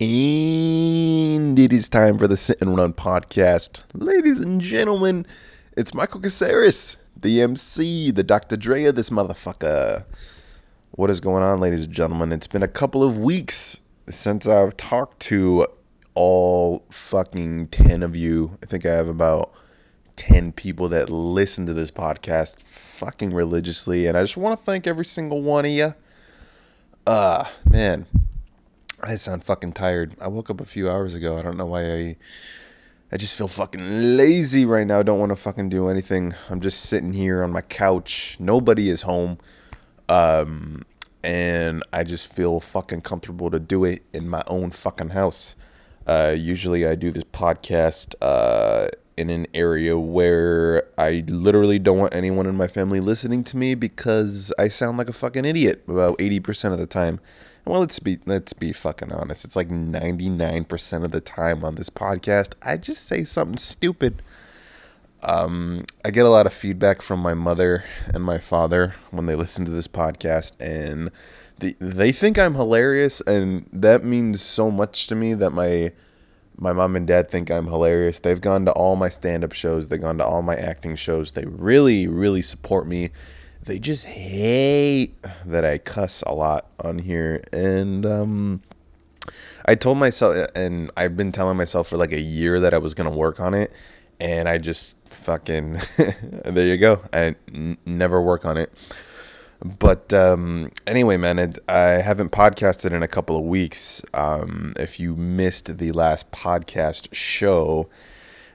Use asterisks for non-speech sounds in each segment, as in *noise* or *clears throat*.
And it is time for the Sit and Run podcast. Ladies and gentlemen, it's Michael Caceres, the MC, the Dr. Dre of this motherfucker. What is going on, ladies and gentlemen? It's been a couple of weeks since I've talked to all fucking 10 of you. I think I have about 10 people that listen to this podcast fucking religiously. And I just want to thank every single one of you. Uh, man, I sound fucking tired. I woke up a few hours ago. I don't know why I I just feel fucking lazy right now. I don't want to fucking do anything. I'm just sitting here on my couch. Nobody is home. Um and I just feel fucking comfortable to do it in my own fucking house. Uh usually I do this podcast uh in an area where I literally don't want anyone in my family listening to me because I sound like a fucking idiot about 80% of the time. Well, let's be let's be fucking honest. It's like 99% of the time on this podcast, I just say something stupid. Um, I get a lot of feedback from my mother and my father when they listen to this podcast, and they they think I'm hilarious, and that means so much to me that my my mom and dad think I'm hilarious. They've gone to all my stand up shows, they've gone to all my acting shows. They really, really support me they just hate that I cuss a lot on here. And um, I told myself, and I've been telling myself for like a year that I was going to work on it. And I just fucking, *laughs* there you go. I n- never work on it. But um, anyway, man, it, I haven't podcasted in a couple of weeks. Um, if you missed the last podcast show,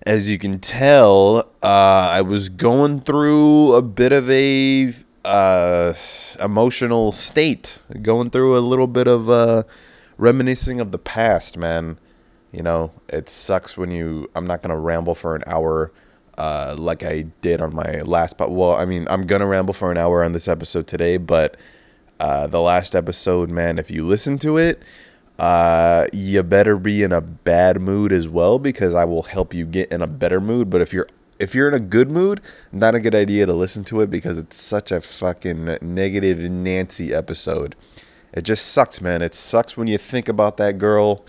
as you can tell, uh, I was going through a bit of a uh, emotional state, going through a little bit of uh, reminiscing of the past, man. You know, it sucks when you. I'm not gonna ramble for an hour, uh, like I did on my last. But well, I mean, I'm gonna ramble for an hour on this episode today, but uh, the last episode, man, if you listen to it, uh, you better be in a bad mood as well because I will help you get in a better mood. But if you're if you're in a good mood, not a good idea to listen to it because it's such a fucking negative Nancy episode. It just sucks, man. It sucks when you think about that girl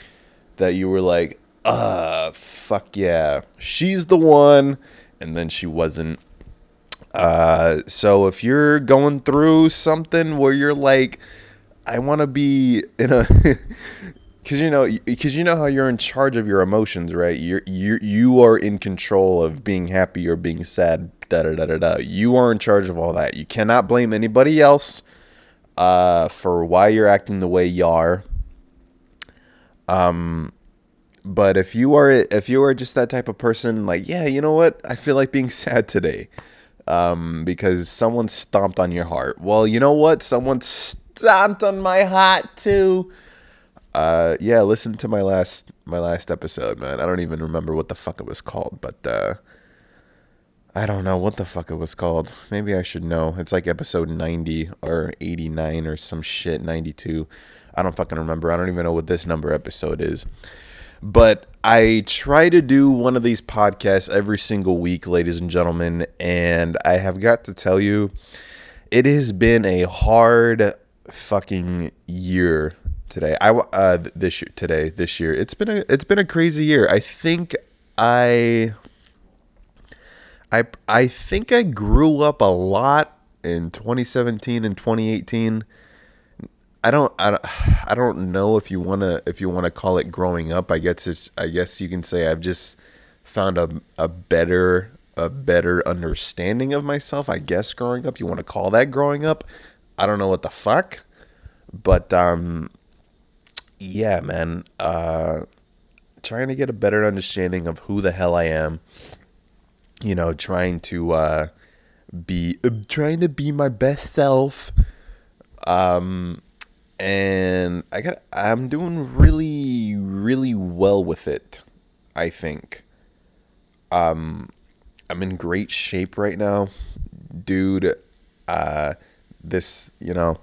that you were like, uh, fuck yeah, she's the one, and then she wasn't. Uh, so if you're going through something where you're like, I want to be in a *laughs* because you know because you know how you're in charge of your emotions right? You're you you are in control of being happy or being sad da da da da da. You are in charge of all that. You cannot blame anybody else uh for why you're acting the way you are. Um but if you are if you are just that type of person like yeah you know what? I feel like being *laughs* sad today. Um because someone stomped on your heart. Well you know what? Someone stomped on my heart too uh, yeah, listen to my last my last episode, man. I don't even remember what the fuck it was called, but uh, I don't know what the fuck it was called. Maybe I should know. It's like episode 90 or 89 or some shit, 92. I don't fucking remember. I don't even know what this number episode is. But I try to do one of these podcasts every single week, ladies and gentlemen, and I have got to tell you, it has been a hard fucking year today. I uh this year today this year. It's been a it's been a crazy year. I think I I I think I grew up a lot in 2017 and 2018. I don't I don't, I don't know if you want to if you want to call it growing up. I guess it's I guess you can say I've just found a a better a better understanding of myself. I guess growing up, you want to call that growing up. I don't know what the fuck. But um yeah, man, uh, trying to get a better understanding of who the hell I am. You know, trying to uh, be uh, trying to be my best self. Um, and I got I'm doing really really well with it. I think. Um, I'm in great shape right now, dude. Uh, this you know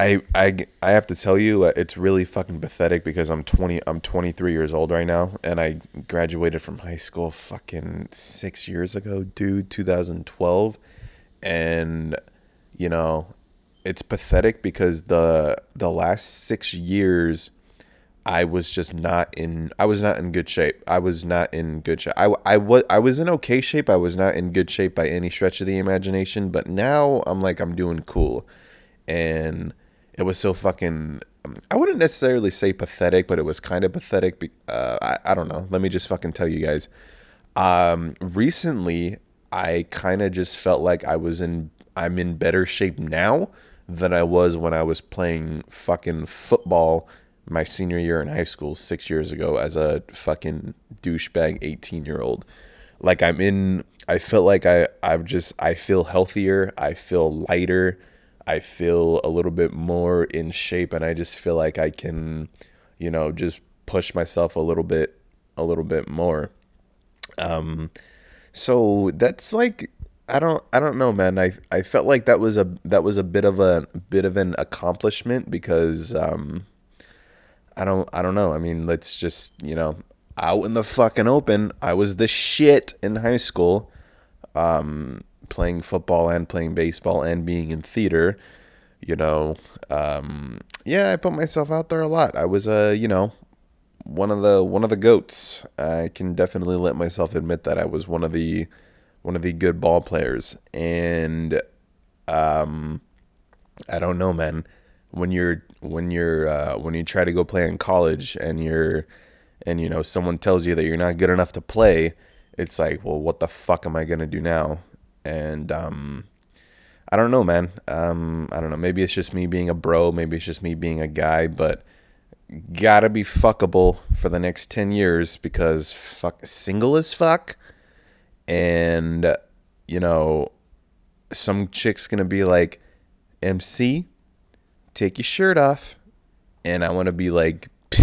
I, I, I have to tell you, uh, it's really fucking pathetic because I'm 20, I'm 23 years old right now, and I graduated from high school fucking six years ago, dude, 2012, and you know, it's pathetic because the the last six years, I was just not in I was not in good shape. I was not in good shape. I, I was I was in okay shape. I was not in good shape by any stretch of the imagination, but now I'm like I'm doing cool. And it was so fucking I wouldn't necessarily say pathetic, but it was kind of pathetic. Uh, I, I don't know. Let me just fucking tell you guys. Um, recently, I kind of just felt like I was in, I'm in better shape now than I was when I was playing fucking football my senior year in high school six years ago as a fucking douchebag 18 year old. Like I'm in, I felt like I, I've just, I feel healthier. I feel lighter. I feel a little bit more in shape and I just feel like I can, you know, just push myself a little bit, a little bit more. Um, so that's like I don't I don't know, man. I I felt like that was a that was a bit of a bit of an accomplishment because um I don't I don't know. I mean, let's just, you know, out in the fucking open, I was the shit in high school. Um playing football and playing baseball and being in theater, you know, um yeah, I put myself out there a lot. I was a, uh, you know, one of the one of the goats. I can definitely let myself admit that I was one of the one of the good ball players, and um, I don't know, man. When you're when you're uh, when you try to go play in college and you're and you know someone tells you that you're not good enough to play, it's like, well, what the fuck am I gonna do now? And um, I don't know, man. Um, I don't know. Maybe it's just me being a bro. Maybe it's just me being a guy, but gotta be fuckable for the next 10 years because fuck single as fuck and you know some chick's gonna be like mc take your shirt off and i want to be like *sighs*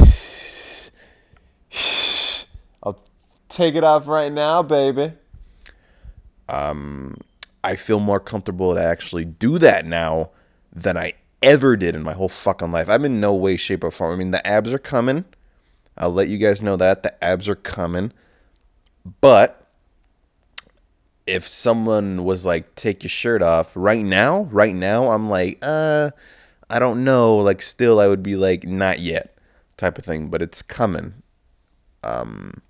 i'll take it off right now baby um i feel more comfortable to actually do that now than i ever did in my whole fucking life. I'm in no way, shape, or form. I mean, the abs are coming. I'll let you guys know that the abs are coming. But if someone was like, take your shirt off right now, right now, I'm like, uh, I don't know. Like, still, I would be like, not yet type of thing, but it's coming. Um,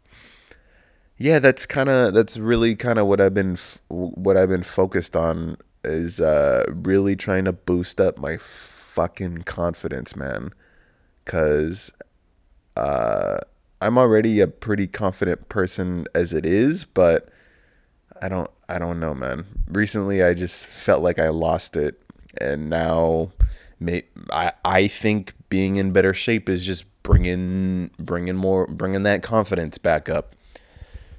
yeah, that's kind of, that's really kind of what I've been, f- what I've been focused on is uh, really trying to boost up my fucking confidence, man. Cause uh, I'm already a pretty confident person as it is, but I don't I don't know, man. Recently, I just felt like I lost it, and now, may, I I think being in better shape is just bringing bringing more bringing that confidence back up.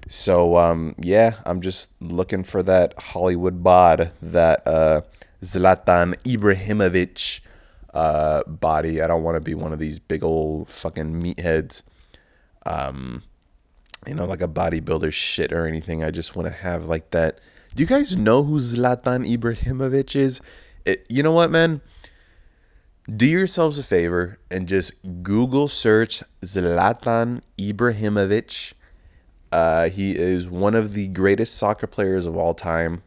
So um, yeah, I'm just looking for that Hollywood bod, that uh, Zlatan Ibrahimovic uh, body. I don't want to be one of these big old fucking meatheads, um, you know, like a bodybuilder shit or anything. I just want to have like that. Do you guys know who Zlatan Ibrahimovic is? It, you know what, man? Do yourselves a favor and just Google search Zlatan Ibrahimovic uh, he is one of the greatest soccer players of all time.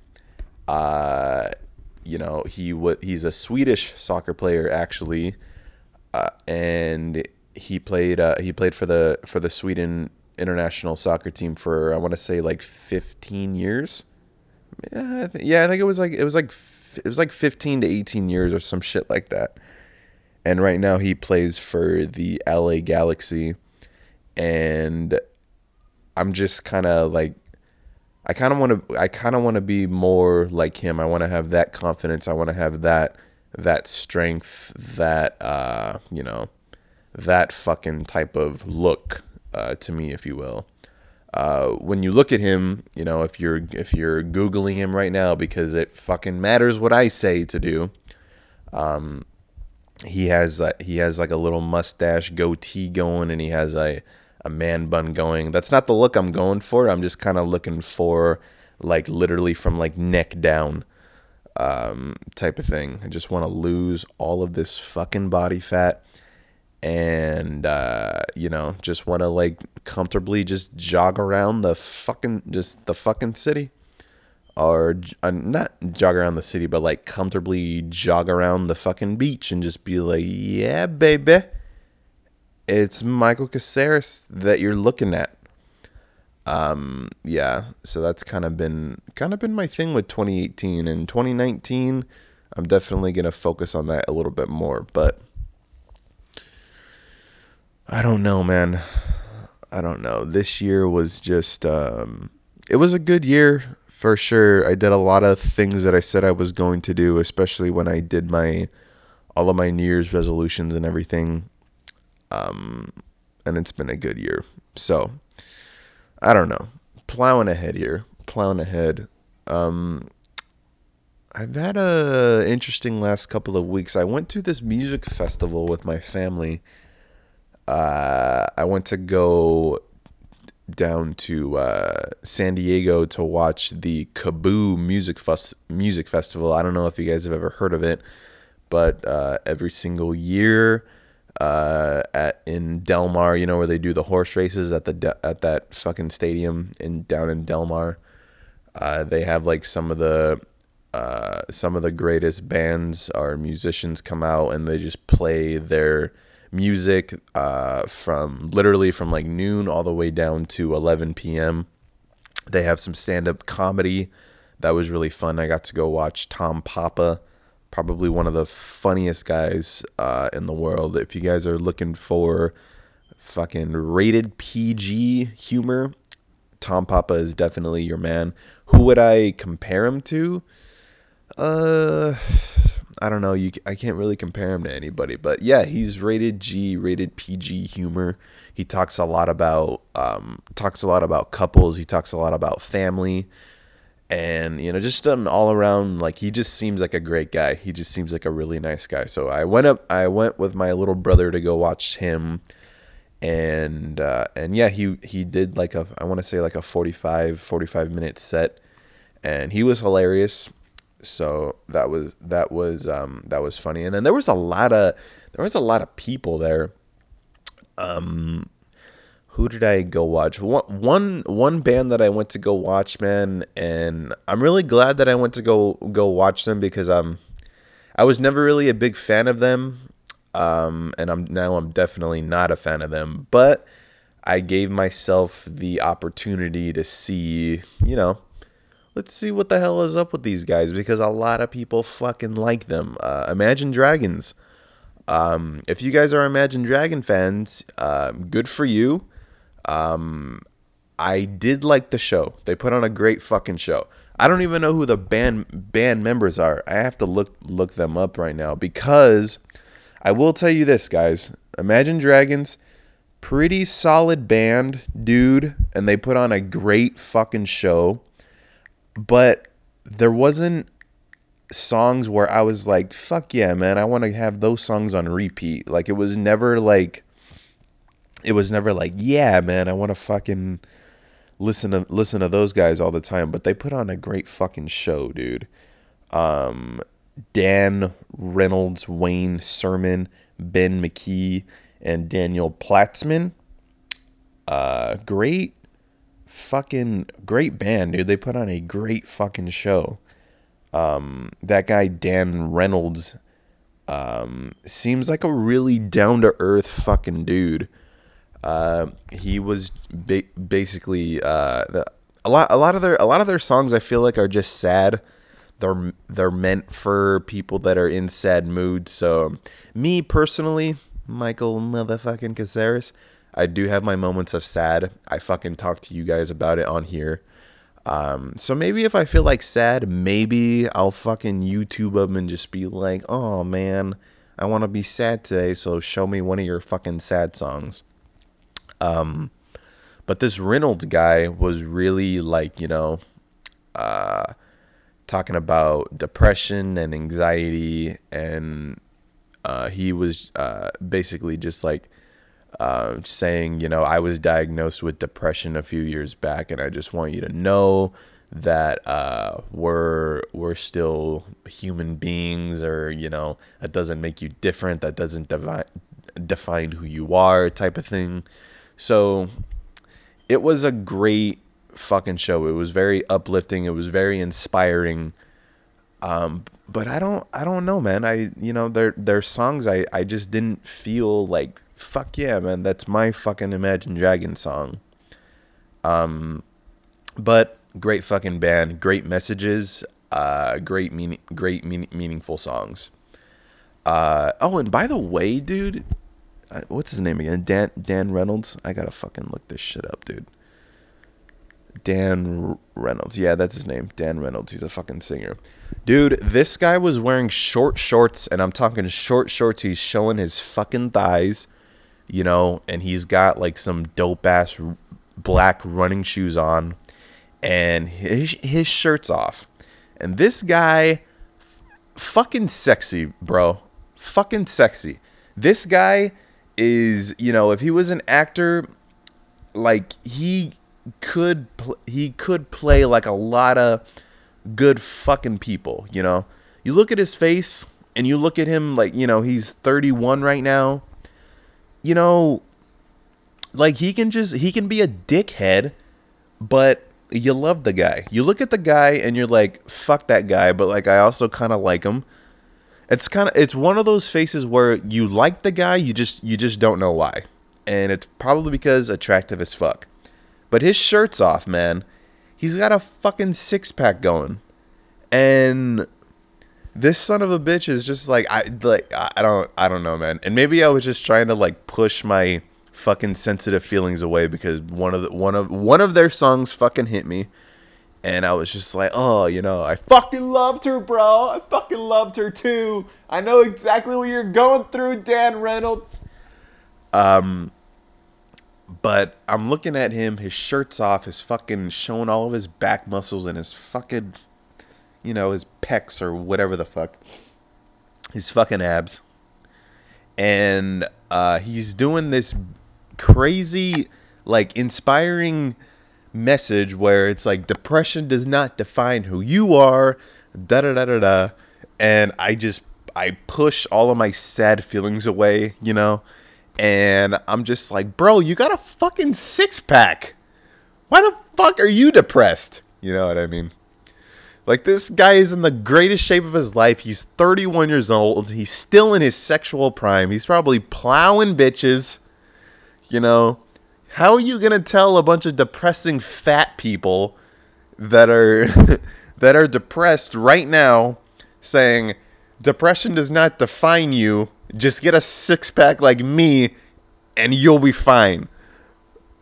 Uh, you know, he w- he's a Swedish soccer player actually, uh, and he played uh, he played for the for the Sweden international soccer team for I want to say like 15 years. Yeah, I th- yeah, I think it was like it was like f- it was like 15 to 18 years or some shit like that. And right now he plays for the LA Galaxy and I'm just kind of like I kind of want to I kind of want to be more like him. I want to have that confidence. I want to have that that strength, that uh, you know, that fucking type of look uh, to me, if you will. Uh, when you look at him, you know, if you're if you're googling him right now because it fucking matters what I say to do. Um, he has uh, he has like a little mustache goatee going, and he has a a man bun going. That's not the look I'm going for. I'm just kind of looking for like literally from like neck down um, type of thing. I just want to lose all of this fucking body fat and uh, you know just want to like comfortably just jog around the fucking just the fucking city or uh, not jog around the city but like comfortably jog around the fucking beach and just be like yeah baby it's Michael Caceres that you're looking at. Um, yeah, so that's kind of been kind of been my thing with 2018 and 2019. I'm definitely gonna focus on that a little bit more, but I don't know, man. I don't know. This year was just um, it was a good year for sure. I did a lot of things that I said I was going to do, especially when I did my all of my New Year's resolutions and everything. Um, and it's been a good year. So I don't know. Plowing ahead here. Plowing ahead. Um, I've had a interesting last couple of weeks. I went to this music festival with my family. Uh, I went to go down to uh, San Diego to watch the KAABOO Music Fest- Music Festival. I don't know if you guys have ever heard of it, but uh, every single year uh, at in Del Mar, you know where they do the horse races at the de- at that fucking stadium in down in Del Mar. Uh, they have like some of the uh, some of the greatest bands or musicians come out and they just play their music uh, from literally from like noon all the way down to 11 p.m. They have some stand up comedy that was really fun. I got to go watch Tom Papa, probably one of the funniest guys uh, in the world. If you guys are looking for fucking rated PG humor, Tom Papa is definitely your man. Who would I compare him to? Uh, I don't know. You, I can't really compare him to anybody, but yeah, he's rated G, rated PG humor. He talks a lot about, um, talks a lot about couples. He talks a lot about family, and you know, just an all around like he just seems like a great guy. He just seems like a really nice guy. So I went up, I went with my little brother to go watch him, and uh, and yeah, he he did like a I want to say like a 45 45 minute set, and he was hilarious so that was that was um that was funny. And then there was a lot of there was a lot of people there. Um who did i go watch? One one one band that i went to go watch man and i'm really glad that i went to go go watch them because um i was never really a big fan of them. Um and i'm now i'm definitely not a fan of them. But i gave myself the opportunity to see you know let's see what the hell is up with these guys because a lot of people fucking like them. Uh, Imagine Dragons. Um, if you guys are Imagine Dragon fans, uh, good for you. Um, I did like the show. They put on a great fucking show. I don't even know who the band band members are. I have to look look them up right now because I will tell you this, guys. Imagine Dragons, pretty solid band, dude, and they put on a great fucking show but there wasn't songs where I was like, fuck yeah, man, I want to have those songs on repeat. Like it was never like it was never like, yeah, man, I want to fucking listen to listen to those guys all the time, but they put on a great fucking show, dude. Um Dan Reynolds, Wayne Sermon, Ben McKee, and Daniel Platzman. Uh great fucking great band, dude. They put on a great fucking show. Um, that guy Dan Reynolds um, seems like a really down to earth fucking dude. Uh, he was ba- basically uh, the, a lot. A lot of their a lot of their songs I feel like are just sad. They're they're meant for people that are in sad moods. So me personally, Michael motherfucking Caceres, I do have my moments of sad. I fucking talk to you guys about it on here. Um, so maybe if I feel like sad, maybe I'll fucking YouTube them and just be like, oh man, I want to be sad today, so show me one of your fucking sad songs. Um, but this Reynolds guy was really like, you know, uh, talking about depression and anxiety, and uh, he was uh, basically just like uh, saying, you know, I was diagnosed with depression a few years back, and I just want you to know that uh, we're we're still human beings, or you know, that doesn't make you different. That doesn't devi- define who you are, type of thing. So it was a great fucking show. It was very uplifting. It was very inspiring. Um, but I don't I don't know, man. I you know their their songs I I just didn't feel like fuck yeah, man, that's my fucking Imagine Dragon song. Um, but great fucking band, great messages, uh, great meaning, great mean- meaningful songs. Uh, oh, and by the way, dude, uh, what's his name again? Dan Dan Reynolds. I gotta fucking look this shit up, dude. Dan Reynolds. Yeah, that's his name. Dan Reynolds. He's a fucking singer. Dude, this guy was wearing short shorts, and I'm talking short shorts. He's showing his fucking thighs, you know, and he's got like some dope ass black running shoes on, and his, his shirt's off. And this guy, fucking sexy, bro. Fucking sexy. This guy is, you know, if he was an actor, like he could pl- he could play like a lot of good fucking people, you know. You look at his face and you look at him like, you know, he's 31 right now. You know, like he can just he can be a dickhead, but you love the guy. You look at the guy and you're like, fuck that guy, but like I also kind of like him. It's kind of it's one of those faces where you like the guy, you just you just don't know why. And it's probably because attractive as fuck. But his shirt's off, man. He's got a fucking six pack going. And this son of a bitch is just like I like I don't I don't know, man. And maybe I was just trying to like push my fucking sensitive feelings away because one of the one of one of their songs fucking hit me and I was just like, oh, you know, I fucking loved her, bro. I fucking loved her too. I know exactly what you're going through, Dan Reynolds. Um, but I'm looking at him, his shirt's off, his fucking showing all of his back muscles and his fucking, you know, his pecs or whatever the fuck, his fucking abs. And uh, he's doing this crazy, like, inspiring message where it's like depression does not define who you are, da da da da da. And I just I push all of my sad feelings away, you know? And I'm just like, bro, you got a fucking six pack. Why the fuck are you depressed? You know what I mean? Like this guy is in the greatest shape of his life. He's 31 years old. He's still in his sexual prime. He's probably plowing bitches. You know, how are you gonna tell a bunch of depressing fat people that are *laughs* that are depressed right now, saying depression does not define you? Just get a six pack like me, and you'll be fine.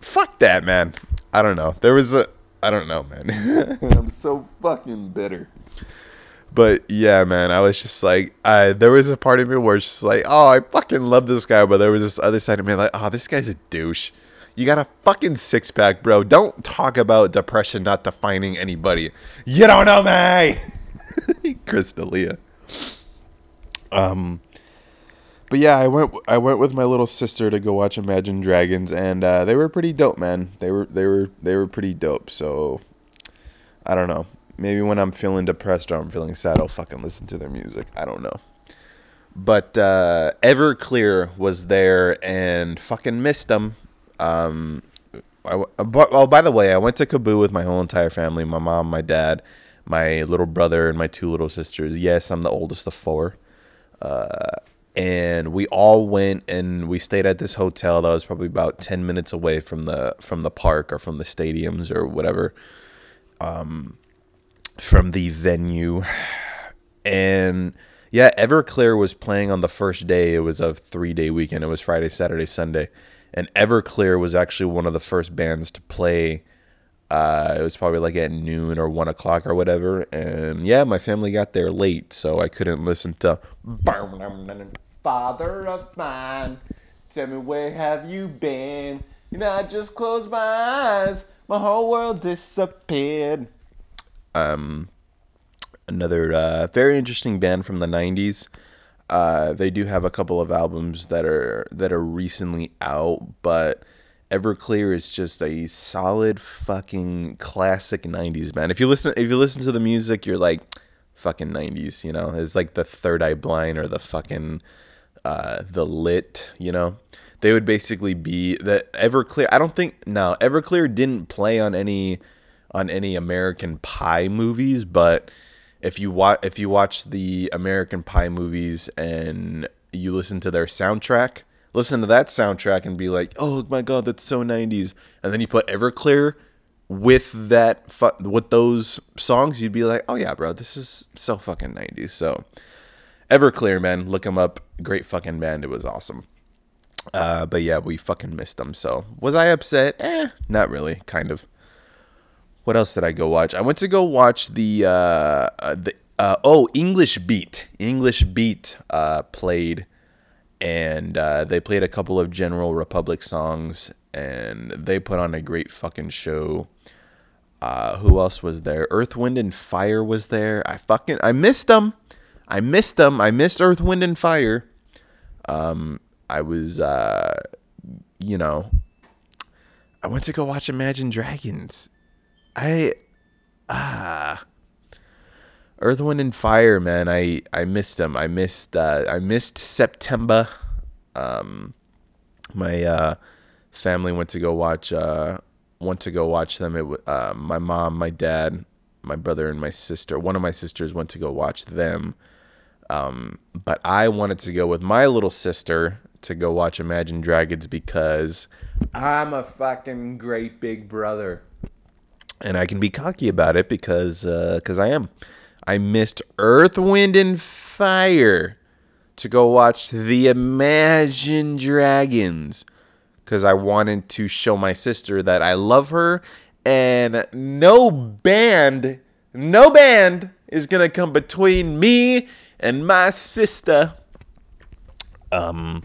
Fuck that, man. I don't know. There was a I don't know, man. *laughs* I'm so fucking bitter. But yeah, man, I was just like, I there was a part of me where it's just like, oh, I fucking love this guy, but there was this other side of me like, oh, this guy's a douche. You got a fucking six pack, bro. Don't talk about depression not defining anybody. You don't know me, *laughs* Chris D'Elia. Um, but yeah, I went. I went with my little sister to go watch Imagine Dragons, and uh, they were pretty dope, man. They were. They were. They were pretty dope. So, I don't know. Maybe when I'm feeling depressed or I'm feeling sad, I'll fucking listen to their music. I don't know. But uh, Everclear was there and fucking missed them. Um, I, but, oh, by the way, I went to KAABOO with my whole entire family my mom, my dad, my little brother, and my two little sisters. Yes, I'm the oldest of four. Uh, and we all went and we stayed at this hotel that was probably about 10 minutes away from the from the park or from the stadiums or whatever um from the venue. And yeah everclear was playing on the first day. It was a three day weekend. It was friday saturday sunday. And Everclear was actually one of the first bands to play. Uh, it was probably like at noon or one o'clock or whatever, and yeah, my family got there late, so I couldn't listen to "Father of Mine." Tell me where have you been? And I just closed my eyes, my whole world disappeared. Um, another uh, very interesting band from the '90s. Uh, they do have a couple of albums that are that are recently out, but Everclear is just a solid fucking classic '90s band. If you listen, if you listen to the music, you're like, fucking '90s. You know, it's like the Third Eye Blind or the fucking uh, the Lit. You know, they would basically be the Everclear. I don't think no Everclear didn't play on any on any American Pie movies, but if you watch if you watch the American Pie movies and you listen to their soundtrack, listen to that soundtrack and be like, "Oh my god, that's so 90s." And then you put Everclear with that fu- with those songs, you'd be like, "Oh yeah, bro, this is so fucking 90s." So Everclear, man, look them up. Great fucking band. It was awesome. Uh, but yeah, we fucking missed them. So was I upset? Eh, not really. Kind of. What else did I go watch? I went to go watch the uh, uh the uh, oh English Beat. English Beat uh, played, and uh, they played a couple of General Republic songs, and they put on a great fucking show. Uh, who else was there? Earth, Wind, and Fire was there. I fucking I missed them. I missed them. I missed Earth, Wind, and Fire. Um, I was, uh, you know, I went to go watch Imagine Dragons. I, ah, Earth, Wind, and Fire, man. I I missed them. I missed. Uh, I missed September. Um, my uh, family went to go watch. Uh, went to go watch them. It. Uh, my mom, my dad, my brother, and my sister. One of my sisters went to go watch them. Um, but I wanted to go with my little sister to go watch Imagine Dragons because I'm a fucking great big brother. And I can be cocky about it because uh, cause I am. I missed Earth, Wind, and Fire to go watch the Imagine Dragons because I wanted to show my sister that I love her and no band, no band is going to come between me and my sister um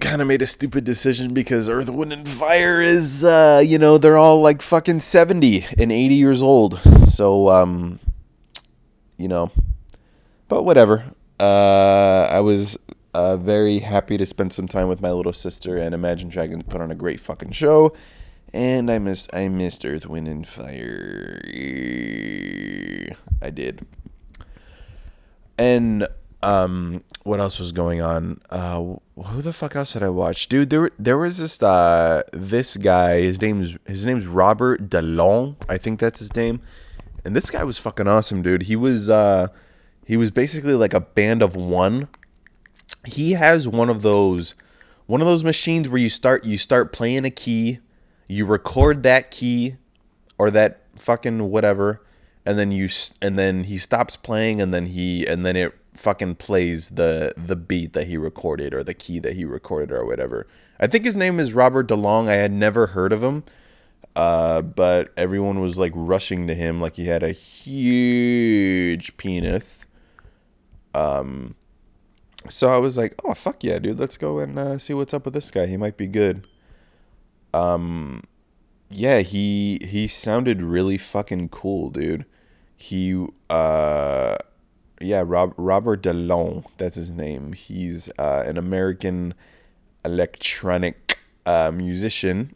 kind of made a stupid decision because Earth, Wind, and Fire is, uh, you know, they're all like fucking 70 and 80 years old. So, um, you know, but whatever. Uh, I was uh, very happy to spend some time with my little sister and Imagine Dragons put on a great fucking show. And I missed, I missed Earth, Wind, and Fire. I did. And um, what else was going on? Uh, who the fuck else did I watch, dude? There, there was this uh, this guy. His name's his name's Robert DeLong. I think that's his name. And this guy was fucking awesome, dude. He was uh, he was basically like a band of one. He has one of those, one of those machines where you start you start playing a key, you record that key, or that fucking whatever, and then you and then he stops playing, and then he and then it fucking plays the the beat that he recorded or the key that he recorded or whatever. I think his name is Robert DeLong. I had never heard of him. Uh, but everyone was like rushing to him like he had a huge penis. Um, so I was like, oh fuck yeah, dude, let's go and uh, see what's up with this guy. He might be good. Um, yeah, he he sounded really fucking cool, dude. He uh yeah, Rob, Robert DeLong, that's his name. He's uh, an American electronic uh, musician,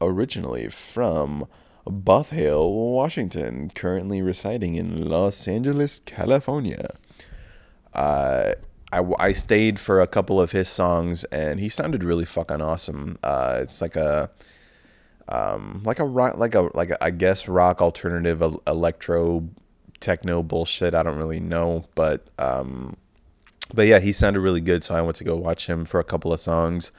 originally from Bothell, Washington, currently residing in Los Angeles, California. Uh, I, I stayed for a couple of his songs, and he sounded really fucking awesome. Uh, it's like a um, like a rock, like a like a, I guess rock alternative electro techno bullshit. I don't really know, but um, but yeah, he sounded really good. So I went to go watch him for a couple of songs.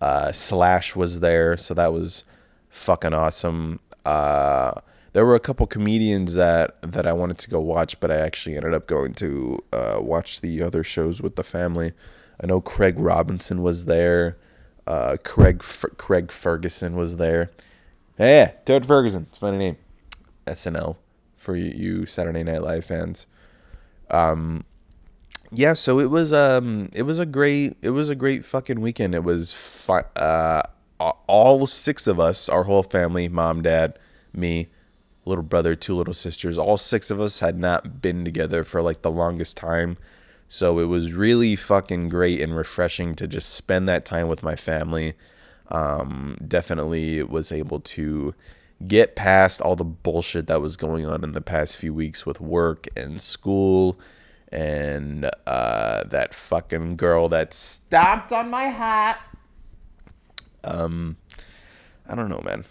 Uh, Slash was there, so that was fucking awesome. Uh, there were a couple comedians that that I wanted to go watch, but I actually ended up going to uh, watch the other shows with the family. I know Craig Robinson was there. Uh, Craig F- Craig Ferguson was there. Hey, Toad Ferguson. It's a funny name. SNL for you Saturday Night Live fans. Um, yeah, so it was um it was a great it was a great fucking weekend. It was fi- uh all six of us, our whole family, mom, dad, me, little brother, two little sisters, all six of us had not been together for like the longest time. So it was really fucking great and refreshing to just spend that time with my family. Um, definitely was able to get past all the bullshit that was going on in the past few weeks with work and school and uh, that fucking girl that stomped on my hat. Um, I don't know, man.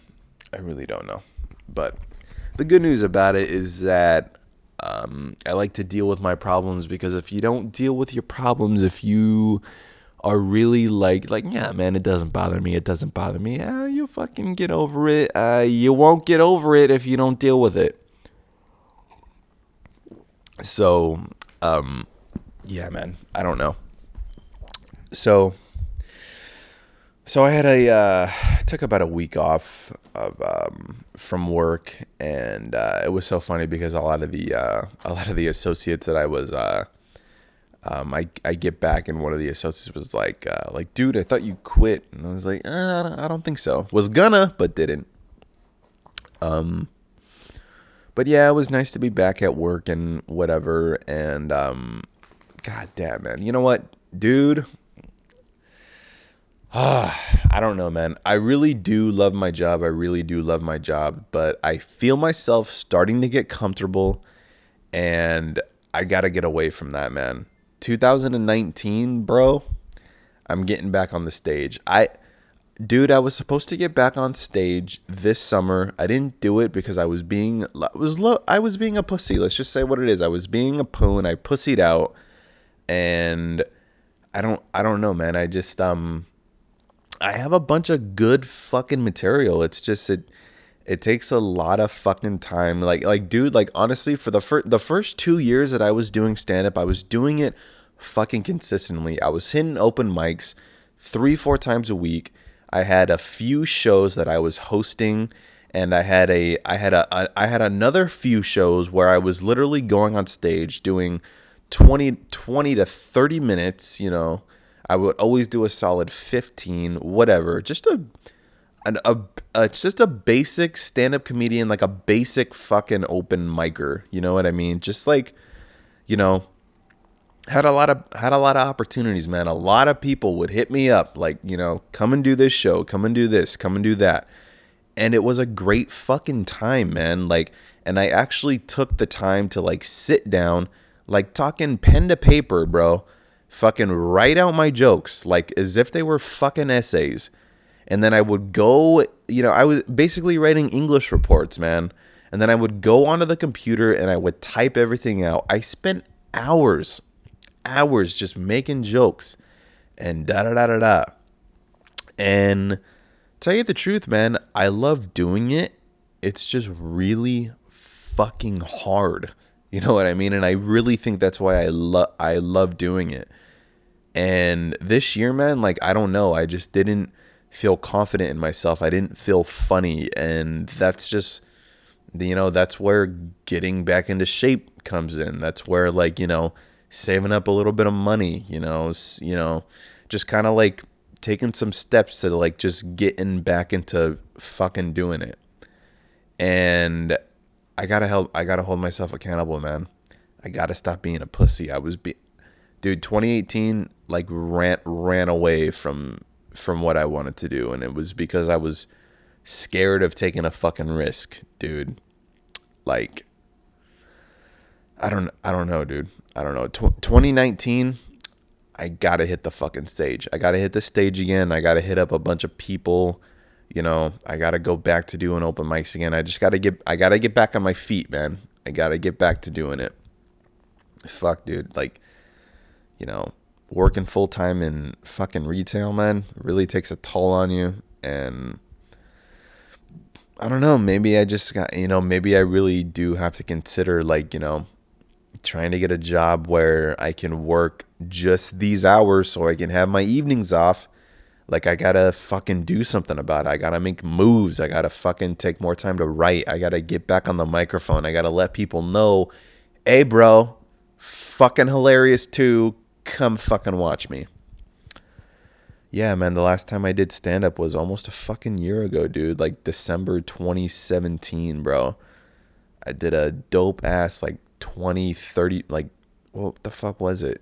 I really don't know. But the good news about it is that um, I like to deal with my problems because if you don't deal with your problems, if you are really like like yeah man it doesn't bother me it doesn't bother me. Ah, you fucking get over it. Uh, you won't get over it if you don't deal with it. So um yeah man i don't know. So so I had a uh, took about a week off of um, from work, and uh, it was so funny because a lot of the uh, a lot of the associates that I was uh, um, I I get back, and one of the associates was like uh, like dude, I thought you quit, and I was like uh, I don't think so. Was gonna, but didn't. Um, but yeah, it was nice to be back at work and whatever, and um, god damn man, you know what, dude *sighs* I don't know, man. I really do love my job. I really do love my job, but I feel myself starting to get comfortable and I got to get away from that, man. 2019, bro. I'm getting back on the stage. I dude, I was supposed to get back on stage this summer. I didn't do it because I was being I was lo- I was being a pussy. Let's just say what it is. I was being a poon. I pussied out and I don't I don't know, man. I just um I have a bunch of good fucking material. It's just it it takes a lot of fucking time. Like like dude, like honestly, for the first the first two years that I was doing stand up, I was doing it fucking consistently. I was hitting open mics three four times a week. I had a few shows that I was hosting and I had a I had a, a I had another few shows where I was literally going on stage doing 20 20 to 30 minutes, you know, I would always do a solid 15, whatever. Just a an, a, a just a basic stand-up comedian, like a basic fucking open micer. You know what I mean? Just like, you know, had a lot of had a lot of opportunities, man. A lot of people would hit me up, like, you know, come and do this show, come and do this, come and do that. And it was a great fucking time, man. Like, and I actually took the time to like sit down, like talking pen to paper, bro fucking write out my jokes like as if they were fucking essays. And then I would go, you know, I was basically writing English reports, man. And then I would go onto the computer and I would type everything out. I spent hours, hours just making jokes and da da da da da. And tell you the truth, man, I love doing it. It's just really fucking hard. You know what I mean? And I really think that's why I love I love doing it. And this year, man, like I don't know, I just didn't feel confident in myself. I didn't feel funny, and that's just you know, that's where getting back into shape comes in. That's where like, you know, saving up a little bit of money, you know, you know, just kind of like taking some steps to like just getting back into fucking doing it. And I got to help I got to hold myself accountable, man. I got to stop being a pussy. I was be dude 2018 like ran ran away from from what I wanted to do and it was because I was scared of taking a fucking risk, dude. Like I don't I don't know, dude. I don't know. Tw- 2019 I got to hit the fucking stage. I got to hit the stage again. I got to hit up a bunch of people. You know, I got to go back to doing open mics again. I just got to get I got to get back on my feet, man. I got to get back to doing it. Fuck, dude. Like you know, working full time in fucking retail, man, really takes a toll on you. And I don't know, maybe I just got, you know, maybe I really do have to consider, like, you know, trying to get a job where I can work just these hours so I can have my evenings off. Like, I gotta fucking do something about it. I gotta make moves. I gotta fucking take more time to write. I gotta get back on the microphone. I gotta let people know, hey, bro, fucking hilarious too come fucking watch me. Yeah, man, the last time I did stand up was almost a fucking year ago, dude. Like December 2017, bro. I did a dope ass like 20, 30 like what the fuck was it?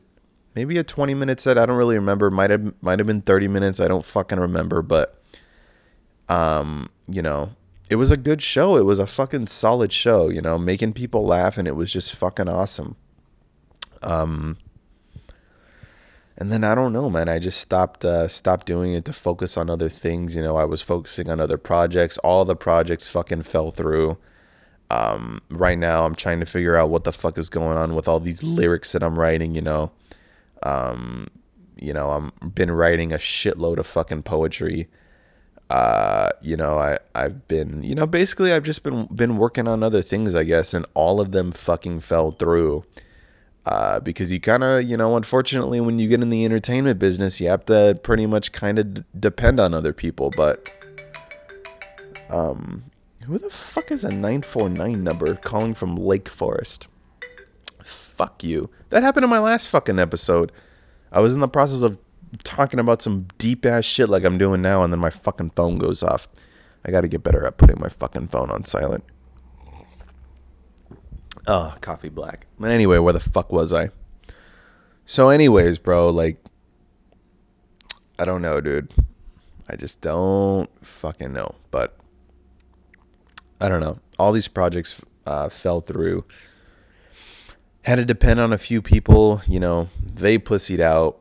Maybe a 20 minute set, I don't really remember. Might have might have been 30 minutes, I don't fucking remember, but um, you know, it was a good show. It was a fucking solid show, you know, making people laugh and it was just fucking awesome. Um and then I don't know, man. I just stopped uh, stopped doing it to focus on other things. You know, I was focusing on other projects. All the projects fucking fell through. Um, right now, I'm trying to figure out what the fuck is going on with all these lyrics that I'm writing. You know, um, you know, I'm been writing a shitload of fucking poetry. Uh, you know, I I've been, you know, basically I've just been been working on other things, I guess, and all of them fucking fell through. Uh, because you kind of, you know, unfortunately, when you get in the entertainment business, you have to pretty much kind of d- depend on other people. But, um, who the fuck is a 949 number calling from Lake Forest? Fuck you. That happened in my last fucking episode. I was in the process of talking about some deep ass shit like I'm doing now, and then my fucking phone goes off. I gotta get better at putting my fucking phone on silent. Oh, coffee black. But anyway, where the fuck was I? So, anyways, bro, like, I don't know, dude. I just don't fucking know. But I don't know. All these projects uh, fell through. Had to depend on a few people. You know, they pussied out.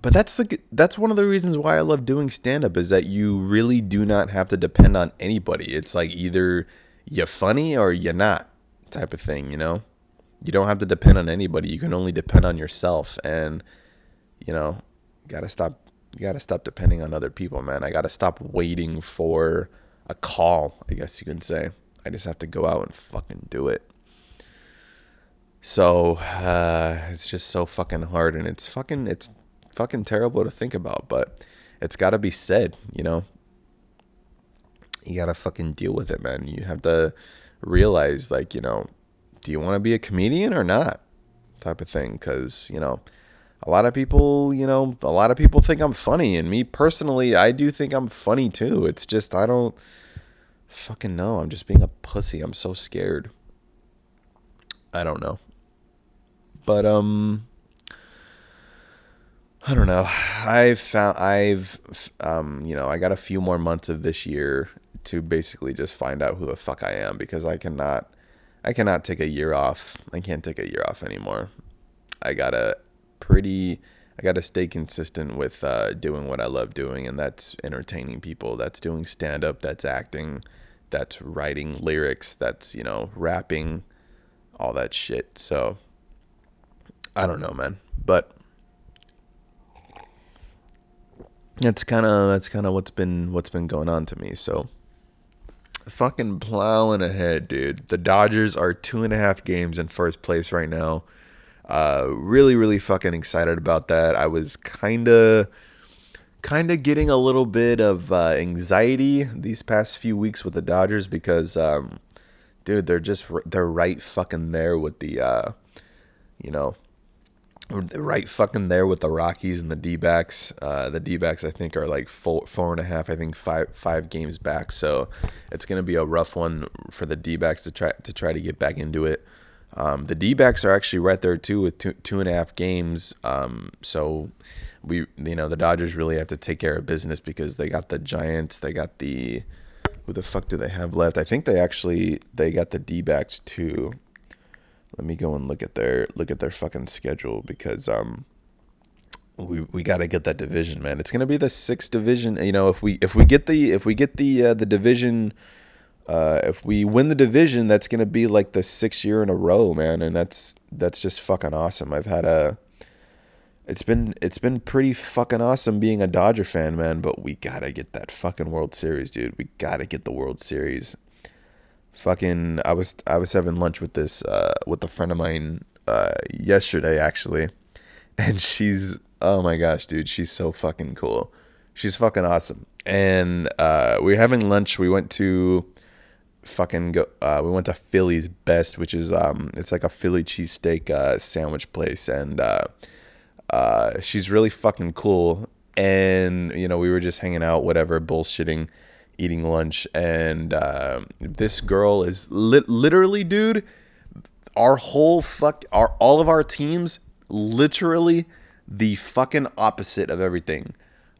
But that's the that's one of the reasons why I love doing stand up is that you really do not have to depend on anybody. It's like either you're funny or you're not type of thing, you know? You don't have to depend on anybody. You can only depend on yourself and you know, got to stop you got to stop depending on other people, man. I got to stop waiting for a call, I guess you can say. I just have to go out and fucking do it. So, uh, it's just so fucking hard and it's fucking it's fucking terrible to think about, but it's got to be said, you know. You got to fucking deal with it, man. You have to realize like, you know, do you want to be a comedian or not? type of thing cuz, you know, a lot of people, you know, a lot of people think I'm funny and me personally, I do think I'm funny too. It's just I don't fucking know. I'm just being a pussy. I'm so scared. I don't know. But um I don't know. I've found I've um you know, I got a few more months of this year to basically just find out who the fuck I am because I cannot I cannot take a year off. I can't take a year off anymore. I got to pretty I got to stay consistent with uh, doing what I love doing, and that's entertaining people. That's doing stand up. That's acting. That's writing lyrics. That's you know rapping, all that shit. So I don't know, man, but that's kind of that's kind of what's been what's been going on to me. So fucking plowing ahead, dude. The Dodgers are two and a half games in first place right now. Uh, really, really fucking excited about that. I was kind of, kind of getting a little bit of uh, anxiety these past few weeks with the Dodgers because, um, dude, they're just they're right fucking there with the, uh, you know, right fucking there with the Rockies and the D backs. Uh, the D backs, I think, are like four, four and a half, I think five, five games back. So it's going to be a rough one for the D backs to try to try to get back into it. Um, the D backs are actually right there too with two, two and a half games. Um, so we, you know, the Dodgers really have to take care of business because they got the Giants, they got the, who the fuck do they have left? I think they actually, they got the D backs too. Let me go and look at their look at their fucking schedule because um we we got to get that division, man. It's going to be the sixth division, you know, if we if we get the if we get the uh, the division uh, if we win the division, that's to be like the sixth year in a row, man, and that's that's just fucking awesome. I've had a it's been it's been pretty fucking awesome being a Dodger fan, man, but we got to get that fucking World Series, dude. We got to get the World Series fucking I was I was having lunch with this uh with a friend of mine uh yesterday actually. *laughs* And she's oh my gosh dude she's so fucking cool. She's fucking awesome. And uh we were having lunch. We went to fucking go uh we went to Philly's best which is um it's like a Philly cheesesteak uh sandwich place. And uh uh she's really fucking cool. And you know we were just hanging out whatever bullshitting eating lunch, and uh, this girl is li- literally, dude. Our whole fuck, our all of our teams, literally the fucking opposite of everything.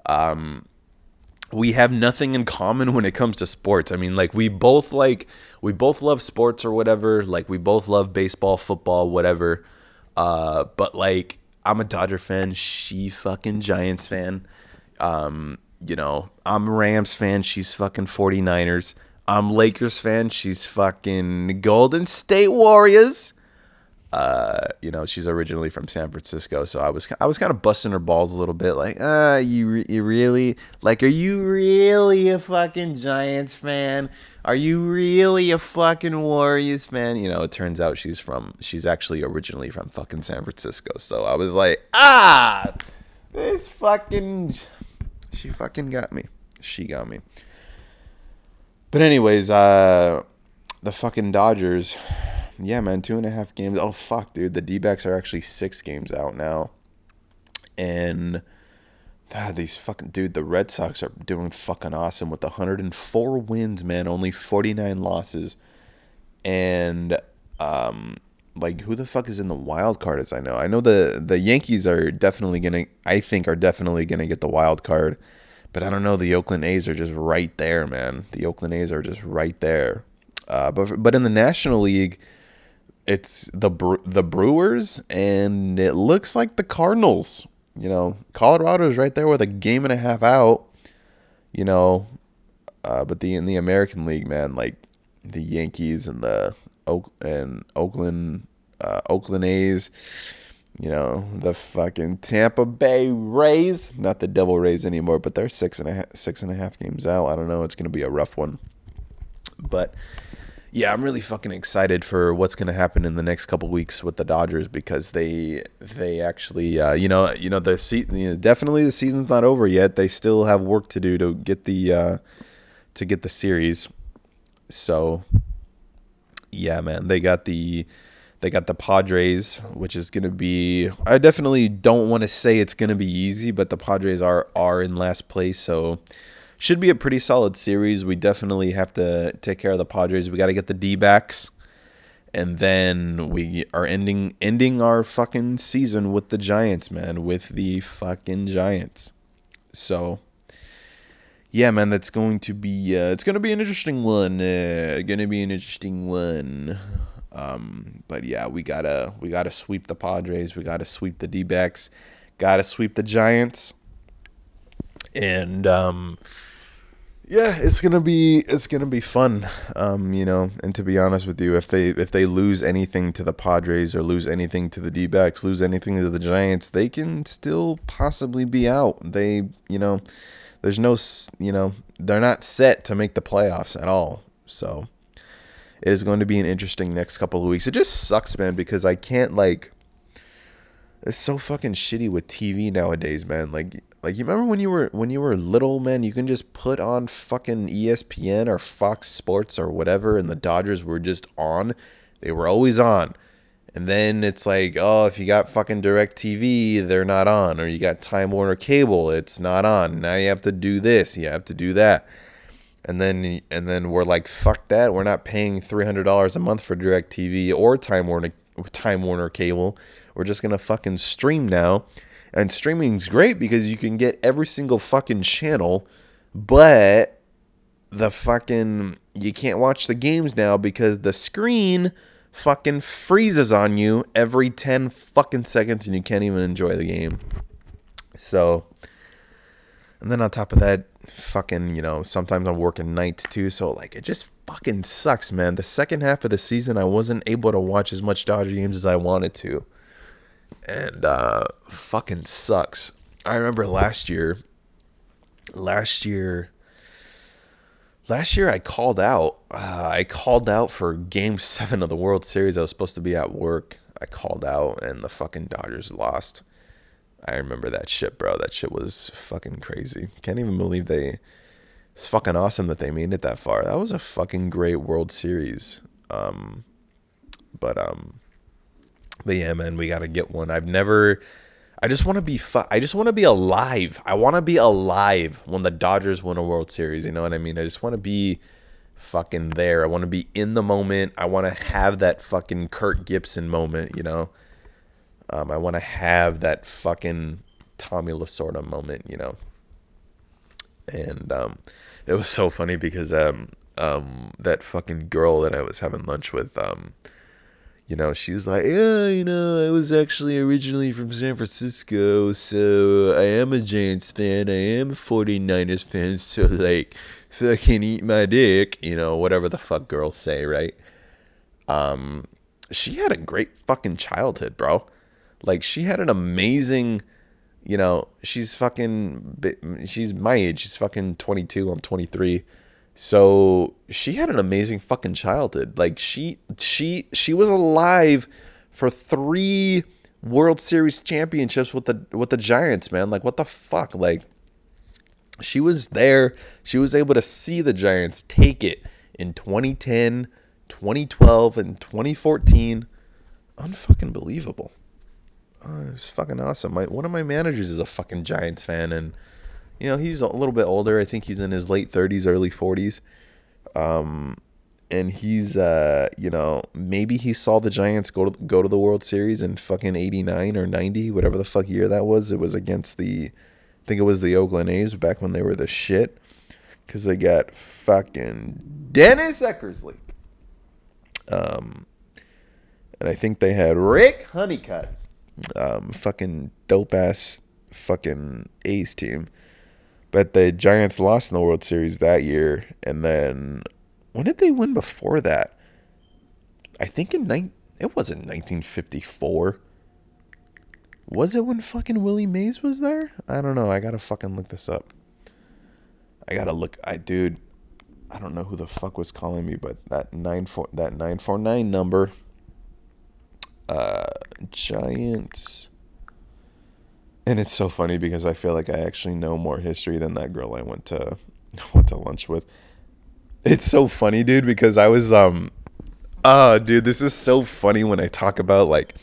Um, we have nothing in common *laughs* when it comes to sports. I mean, like we both like we both love sports or whatever. Like we both love baseball, football, whatever. Uh, but like I'm a Dodger fan. She fucking Giants fan. Um, you know, I'm Rams fan, she's fucking 49ers. I'm Lakers fan, she's fucking Golden State Warriors. Uh, you know, she's originally from San Francisco, so I was I was kind of busting her balls a little bit, like, ah, you re- you really like, are you really a fucking Giants fan? Are you really a fucking Warriors fan? You know, it turns out she's from she's actually originally from fucking San Francisco, so I was like, ah, this fucking she fucking got me. She got me. But anyways, uh, the fucking Dodgers yeah, man, two and a half games. Oh fuck, dude, the D are actually six games out now, and God, these fucking dude, the Red Sox are doing fucking awesome with 104 wins, man, only 49 losses, and um, like who the fuck is in the wild card? As I know, I know the the Yankees are definitely gonna, I think, are definitely gonna get the wild card, but I don't know. The Oakland A's are just right there, man. The Oakland A's are just right there. Uh, but but in the National League it's the the Brewers and it looks like the Cardinals. You know, Colorado is right there with a game and a half out. You know, uh, but the in the American League, man, like the Yankees and the Oak and Oakland uh, Oakland A's. You know, the fucking Tampa Bay Rays, not the Devil Rays anymore, but they're six and a half, six and a half games out. I don't know. It's gonna be a rough one, but yeah, I'm really fucking excited for what's going to happen in the next couple weeks with the Dodgers because they they actually uh, you know you know the se- you know, definitely the season's not over yet. They still have work to do to get the uh, to get the series. So yeah, man, they got the they got the Padres, which is going to be I definitely don't want to say it's going to be easy, but the Padres are are in last place, so should be a pretty solid series. We definitely have to take care of the Padres. We got to get the D backs. And then we are ending ending our fucking season with the Giants, man, with the fucking Giants. So, yeah, man, that's going to be uh, it's going to be an interesting one. Uh, going to be an interesting one. Um, but yeah, we gotta we gotta sweep the Padres. We gotta sweep the D backs. Gotta sweep the Giants. And um, yeah, it's gonna be it's gonna be fun. Um, you know, and to be honest with you, if they if they lose anything to the Padres or lose anything to the D backs, lose anything to the Giants, they can still possibly be out. They, you know, there's no, you know, they're not set to make the playoffs at all. So it is going to be an interesting next couple of weeks. It just sucks, man, because I can't like. It's so fucking shitty with TV nowadays, man. Like like you remember when you were when you were little, man, you can just put on fucking ESPN or Fox Sports or whatever and the Dodgers were just on. They were always on. And then it's like, oh, if you got fucking DirecTV, they're not on. Or you got Time Warner Cable, it's not on. Now you have to do this, you have to do that. And then and then we're like, fuck that. We're not paying three hundred dollars a month for DirecTV or Time Warner Time Warner Cable. We're just gonna fucking stream now and streaming's great because you can get every single fucking channel, but the fucking you can't watch the games now because the screen fucking freezes on you every 10 fucking seconds and you can't even enjoy the game. So and then on top of that, fucking, you know, sometimes I'm working nights too, so like it just fucking sucks, man. The second half of the season I wasn't able to watch as much Dodger games as I wanted to and uh, fucking sucks. I remember last year, last year, last year I called out. Uh, I called out for Game *laughs* Seven of the World Series. I was supposed to be at work. I called out, and the fucking Dodgers lost. I remember that shit, bro. That shit was fucking crazy. Can't even believe they. It's fucking awesome that they made it that far. That was a fucking great World Series. Um, but um, but yeah, man, we got to get one. I've never. I just want to be. Fu- I just want to be alive. I want to be alive when the Dodgers win a World Series. You know what I mean? I just want to be fucking there. I want to be in the moment. I want to have that fucking Kirk Gibson moment. You know. Um, I want to have that fucking Tommy Lasorda moment. You know. And um, it was so funny because um, um, that fucking girl that I was having lunch with um you know, she's like, yeah, you know, I was actually originally from San Francisco, so I am a Giants fan. I am a 49ers fan, *laughs* so like, fucking eat my dick, you know, whatever the fuck girls say, right? Um, she had a great fucking childhood, bro. Like she had an amazing, you know, she's fucking she's my age. She's fucking 22, I'm 23. So she had an amazing fucking childhood. Like she she she was alive for 3 World Series championships with the with the Giants, man. Like what the fuck? Like she was there. She was able to see the Giants take it in 2010, 2012, and 2014. Unfucking believable. Oh, it was fucking awesome. My one of my managers is a fucking Giants fan, and you know he's a little bit older. I think he's in his late 30s, early 40s. Um, and he's uh, you know, maybe he saw the Giants go to go to the World Series in fucking 89 or 90, whatever the fuck year that was. It was against the I think it was the Oakland A's back when they were the shit cuz they got fucking Dennis Eckersley. Um and I think they had Rick Honeycutt. Um fucking dope ass fucking A's team. But the Giants lost in the World Series that year and then when did they win before that? I think in nine. It wasn't 1954. Was it when fucking Willie Mays was there? I don't know. I gotta fucking look this up. I gotta look. I dude. I don't know who the fuck was calling me, but that nine four that nine four nine number. Uh, Giants. And it's so funny because I feel like I actually know more history than that girl I went to *laughs* went to lunch with. It's so funny, dude, because I was um uh dude, this is so funny when I talk about like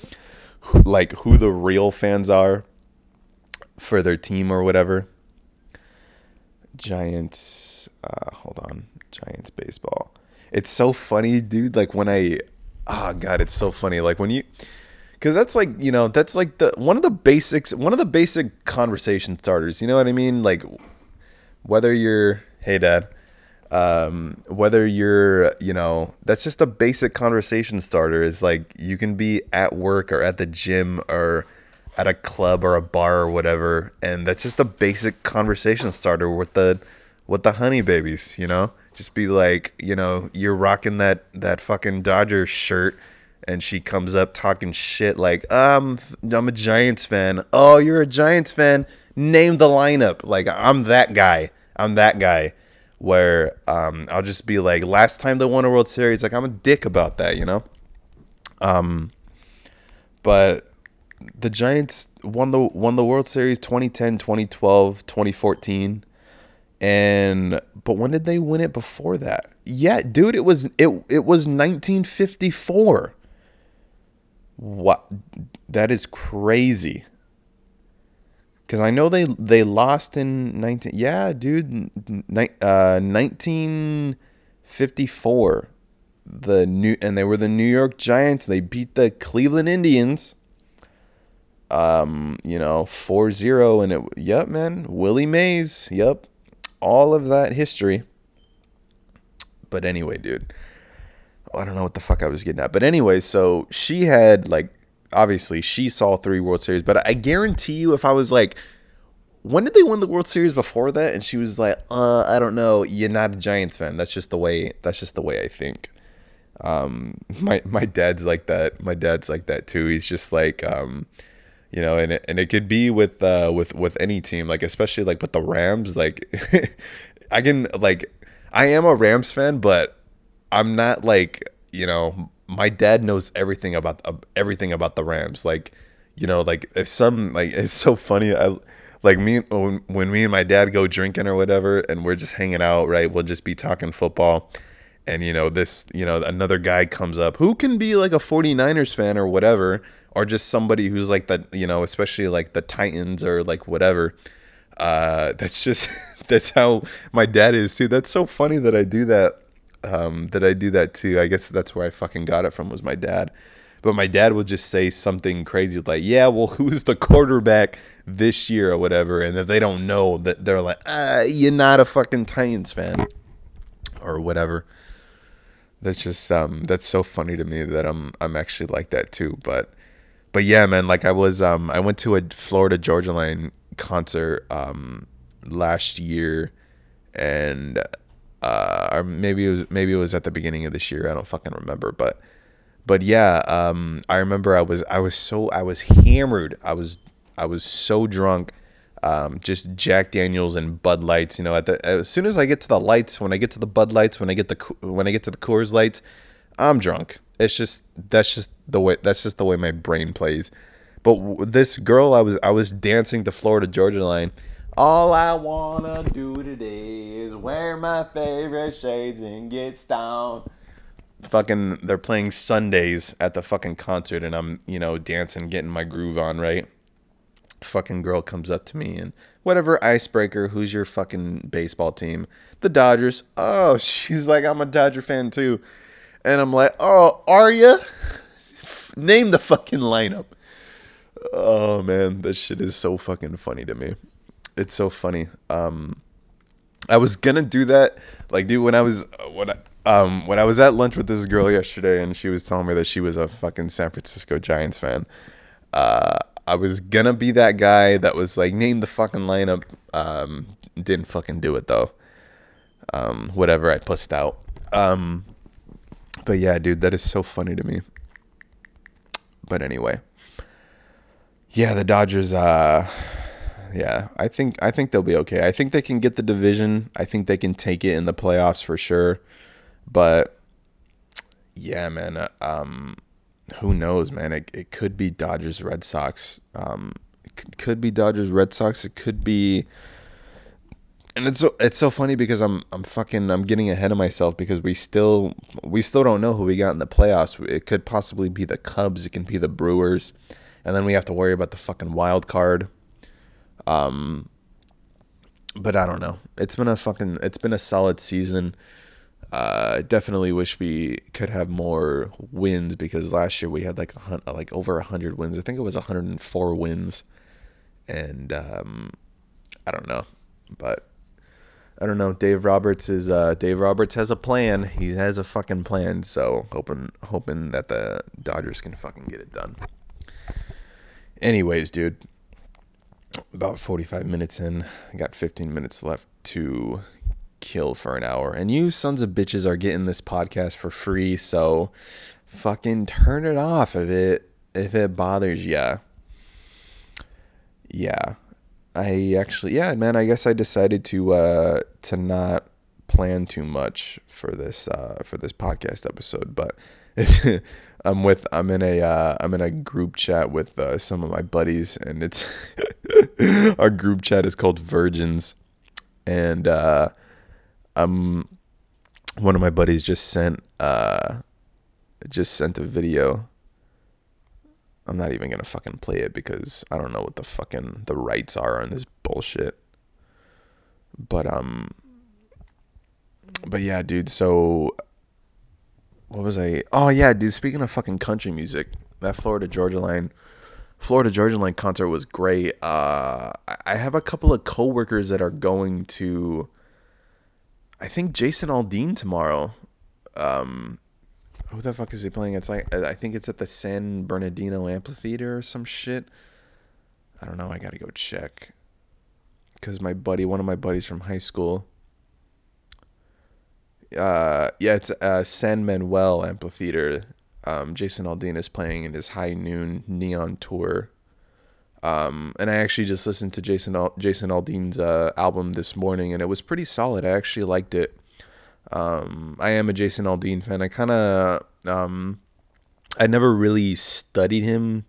like who the real fans are for their team or whatever. Giants uh hold on. Giants baseball. It's so funny, dude, like when I oh god, it's so funny like when you cuz that's like, you know, that's like the one of the basics, one of the basic conversation starters, you know what I mean? Like whether you're hey dad um, whether you're, you know, that's just a basic conversation starter. Is like you can be at work or at the gym or at a club or a bar or whatever, and that's just a basic conversation starter with the with the honey babies. You know, just be like, you know, you're rocking that that fucking dodger shirt. And she comes up talking shit like, um, I'm a Giants fan. Oh, you're a Giants fan. Name the lineup. Like, I'm that guy. I'm that guy where um, I'll just be like, last time they won a World Series, like I'm a dick about that, you know. Um, but the Giants won the won the World Series 2010, 2012, 2014. And but when did they win it before that? Yeah, dude, it was it it was 1954. What? That is crazy. Because I know they they lost in 19. Yeah, dude. Ni- uh, 1954. The new and they were the New York Giants. They beat the Cleveland Indians. Um, you know, 4-0 and it yep, man. Willie Mays. Yep. All of that history. But anyway, dude. I don't know what the fuck I was getting at. But anyway, so she had like obviously she saw three World Series, but I guarantee you, if I was like, when did they win the World Series before that? And she was like, uh, I don't know. You're not a Giants fan. That's just the way. That's just the way I think. Um, *laughs* my my dad's like that. My dad's like that too. He's just like, um, you know, and it, and it could be with uh with with any team, like especially like with the Rams. Like, *laughs* I can like, I am a Rams fan, but I'm not like you know my dad knows everything about uh, everything about the Rams. Like, you know, like if some like *laughs* it's so funny. I like me when, me and my dad go drinking or whatever, and we're just hanging out. Right, we'll just be talking football. And you know this, you know, another guy comes up who can be like a 49ers fan or whatever, or just somebody who's like the, you know, especially like the Titans or like whatever. Uh, that's just *laughs* that's how my dad is too. That's so funny that I do that um, that I do that too. I guess that's where I fucking got it from was my dad. But my dad would just say something crazy like, "Yeah, well, *laughs* who's the quarterback this year or whatever?" And if they don't know, that they're like, "Ah, you're not a fucking Titans fan or whatever." That's just um, that's so funny to me that I'm I'm actually like that too. But but yeah, man, like I was um, I went to a Florida Georgia Line concert um last year, and uh, or maybe it was maybe it was at the beginning of this year. I don't fucking remember, but but yeah, um, I remember I was I was so I was hammered. I was I was so drunk. Um, just Jack Daniels and Bud Lights. You know, at the as soon as I get to the lights, when I get to the Bud Lights, when I get the when I get to the Coors Lights, I'm drunk. It's just that's just the way that's just the way my brain plays. But w- this girl, I was I was dancing to Florida Georgia Line. All I wanna do today is wear my favorite shades and get stoned. Fucking, they're playing Sun Daze at the fucking concert, and I'm you know dancing, getting my groove on, right? Fucking girl comes up to me and whatever icebreaker. Who's your fucking baseball team? The Dodgers. Oh, *laughs* she's like, I'm a Dodger fan too. And I'm like, oh, are you? *laughs* Name the fucking lineup. Oh man, this shit is so fucking funny to me. It's so funny. Um, I was gonna do that, like, dude, when I was when I, um when I was at lunch with this girl yesterday, and she was telling me that she was a fucking San Francisco Giants fan. Uh, I was gonna be that guy that was like, name the fucking lineup. Um, didn't fucking do it though. Um, whatever, I pussed out. Um, but yeah, dude, that is so funny to me. But anyway. Yeah, the Dodgers uh yeah, I think I think they'll be okay. I think they can get the division. I think they can take it in the playoffs for sure. But yeah, man, uh, um who knows, man? It, it could be Dodgers Red Sox. Um it could be Dodgers Red Sox. It could be and it's so it's so funny because I'm I'm fucking I'm getting ahead of myself because we still we still don't know who we got in the playoffs. It could possibly be the Cubs. It can be the Brewers, and then we have to worry about the fucking wild card. Um, but I don't know. It's been a fucking it's been a solid season. Uh, definitely wish we could have more wins because last year we had like a hun- like over hundred wins. I think it was 104 wins, and um, I don't know, but I don't know. Dave Roberts is uh, Dave Roberts has a plan. He has a fucking plan. So hoping hoping that the Dodgers can fucking get it done. Anyways, dude, about 45 minutes in, I got 15 minutes left to kill for an hour. And you sons of bitches are getting this podcast for free, so fucking turn it off if it if it bothers ya. Yeah. I actually, yeah, man. I guess I decided to uh, to not plan too much for this uh, for this podcast episode, but *laughs* I'm with I'm in a uh, I'm in a group chat with uh, some of my buddies, and it's *laughs* our group chat is called Virgins, and uh, I'm one of my buddies just sent uh, just sent a video I'm not even gonna fucking play it because I don't know what the fucking the rights are on this bullshit. But um but yeah, dude, so what was I Oh yeah, dude, speaking of fucking country music, that Florida Georgia line Florida Georgia Line concert was great. Uh I have a couple of coworkers that are going to I think Jason Aldean tomorrow. Um who the fuck is he playing? It's like I think it's at the San Bernardino Amphitheater or some shit. I don't know. I gotta go check. Cause my buddy, one of my buddies from high school. Uh, yeah, it's uh, San Manuel Amphitheater. Um, Jason Aldean is playing in his High Noon Neon tour. Um, and I actually just listened to Jason Al- Jason Aldean's uh, album this morning, and it was pretty solid. I actually liked it. Um, I am a Jason Aldean fan. I kind of, um, I never really studied him.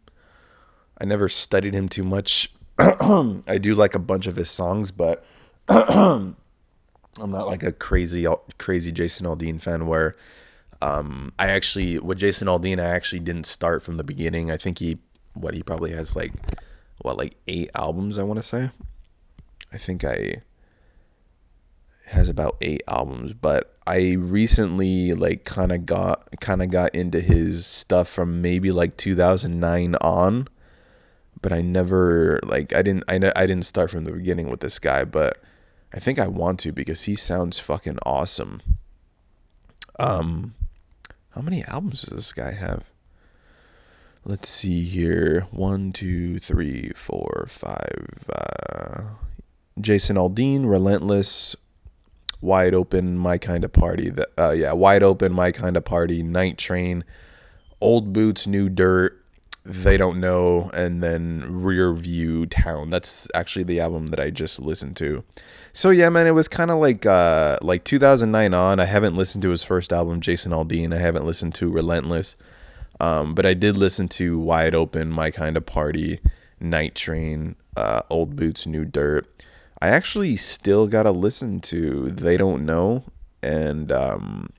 I never studied him too much. *clears throat* I do like a bunch of his songs, but *clears throat* I'm not like a crazy, crazy Jason Aldean fan where, um, I actually, with Jason Aldean, I actually didn't start from the beginning. I think he, what, he probably has like, what, like eight albums, I want to say. I think I, has about eight albums, but I recently like kind of got kind of got into his stuff from maybe like 2009 on, but I never like I didn't I, I didn't start from the beginning with this guy, but I think I want to because he sounds fucking awesome. Um how many albums does this guy have? Let's see here. One, two, three, four, five. Uh, Jason Aldean, Relentless, wide open my kind of party that uh, yeah wide open my kind of party night train Old Boots, New Dirt, They Don't Know, and then Rear View Town. That's actually the album that I just listened to. So yeah, man, it was kind of like uh like 2009 on. I haven't listened to his first album, Jason Aldean. I haven't listened to Relentless. Um, but I did listen to Wide Open, My Kind of Party, Night Train, uh, Old Boots, New Dirt. I actually still gotta listen to They Don't Know, and um,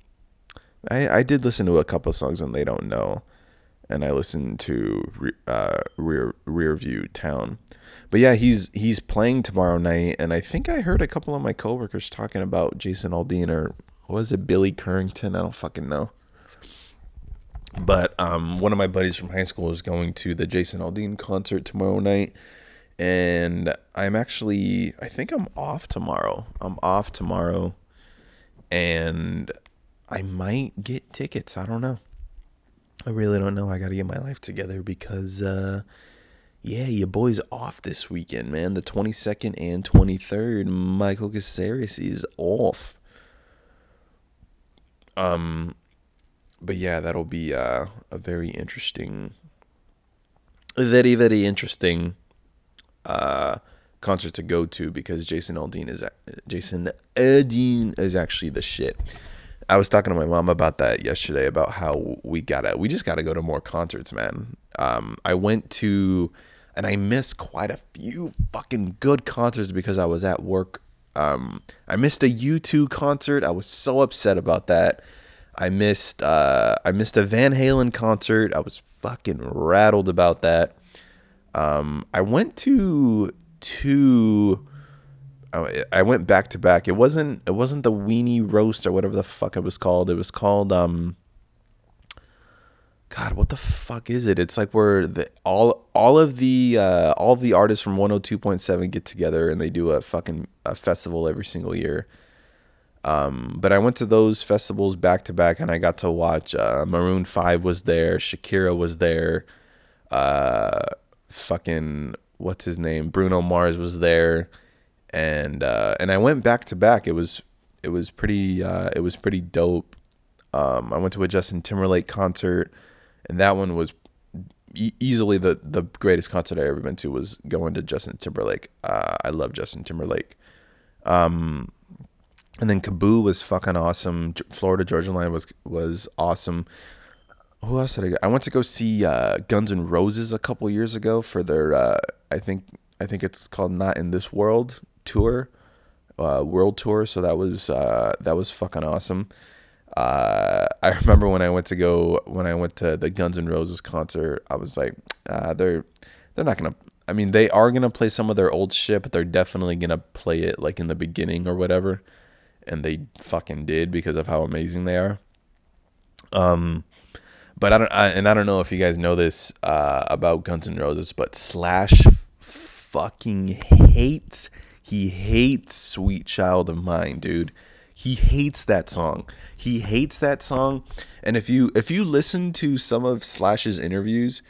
I I did listen to a couple songs and They Don't Know, and I listened to uh, Rear Rear View Town. But yeah, he's he's playing tomorrow night, and I think I heard a couple of my coworkers talking about Jason Aldean or was it Billy Currington? I don't fucking know. But um, one of my buddies from high school is going to the Jason Aldean concert tomorrow night, and I'm actually I think I'm off tomorrow. I'm off tomorrow, and I might get tickets. I don't know. I really don't know. I got to get my life together because. Uh, yeah, your boy's off this weekend, man. The 22nd and 23rd, Michael Caceres is off. Um, but yeah, that'll be uh, a very interesting, very very interesting uh, concert to go to because Jason Aldean is Jason Aldean is actually the shit. I was talking to my mom about that yesterday about how we gotta we just gotta go to more concerts, man. Um, I went to and I missed quite a few fucking good concerts because I was at work. Um, I missed a U2 concert. I was so upset about that. I missed uh, I missed a Van Halen concert. I was fucking rattled about that. Um, I went to two. I went back to back. It wasn't it wasn't the weenie roast or whatever the fuck it was called. It was called um God, what the fuck is it? It's like where the all all of the uh, all of the artists from 102.7 get together and they do a fucking a festival every single year. Um, but I went to those festivals back to back and I got to watch uh, Maroon 5 was there, Shakira was there, uh, fucking what's his name? Bruno Mars was there. And uh, and I went back to back. It was it was pretty uh, it was pretty dope. Um, I went to a Justin Timberlake concert and that one was e- easily the the greatest concert I ever been to was going to Justin Timberlake. Uh, I love Justin Timberlake. Um, and then KAABOO was fucking awesome. Florida Georgia Line was was awesome. Who else did I go? I went to go see uh, Guns N' Roses a couple years ago for their uh, I think I think it's called Not in This World tour, uh, world tour. So that was uh, that was fucking awesome. Uh, I *laughs* remember when I went to go when I went to the Guns N' Roses concert, I was like, uh, they're they're not gonna. I mean, they are gonna play some of their old shit, but they're definitely gonna play it like in the beginning or whatever. And they fucking did because of how amazing they are. Um, but I don't, I, and I don't know if you guys know this uh, about Guns N' Roses, but Slash fucking hates. He hates "Sweet Child of Mine," dude. He hates that song. He hates that song. And if you if you listen to some of Slash's interviews,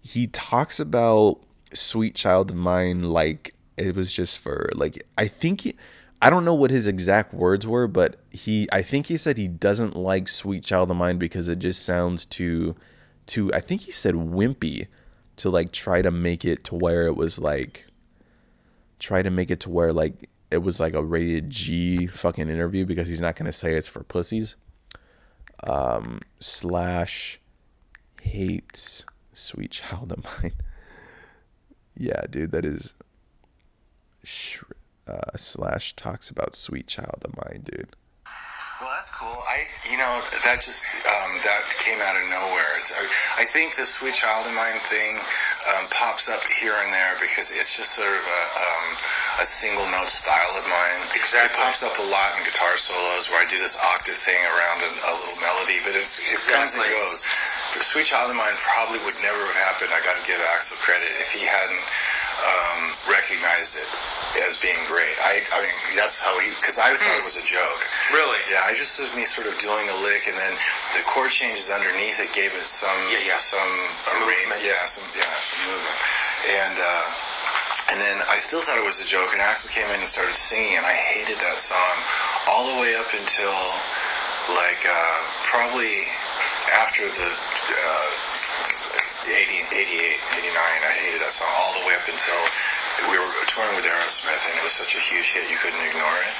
he talks about Sweet Child of Mine like it was just for like I think he, I don't know what his exact words were, but he I think he said he doesn't like Sweet Child of Mine because it just sounds too too I think he said wimpy to like try to make it to where it was like try to make it to where like it was like a rated G fucking interview because he's not gonna say it's for pussies. Um, slash hates sweet child of mine. *laughs* yeah, dude, that is. Uh, slash talks about sweet child of mine, dude. Well, that's cool. I, you know, that just um, that came out of nowhere. I, I, think the sweet child of mine thing um, pops up here and there because it's just sort of a, um, a single note style of mine. Exactly. It pops up a lot in guitar solos where I do this octave thing around a, a little melody, but it's, it exactly. comes and goes. But Sweet Child of Mine probably would never have happened. I got to give Axl credit if he hadn't um, recognized it as being great. I, I mean, that's how he, because I thought it was a joke. Really? Yeah, I just was me sort of doing a lick, and then the chord changes underneath it gave it some, yeah, yeah. some arrangement, yeah, some, yeah, some movement, and. Uh, and then I still thought it was a joke, and Axl came in and started singing, and I hated that song all the way up until like uh, probably after the uh, 80, 88, 89. I hated that song all the way up until we were touring with Aerosmith, and it was such a huge hit you couldn't ignore it.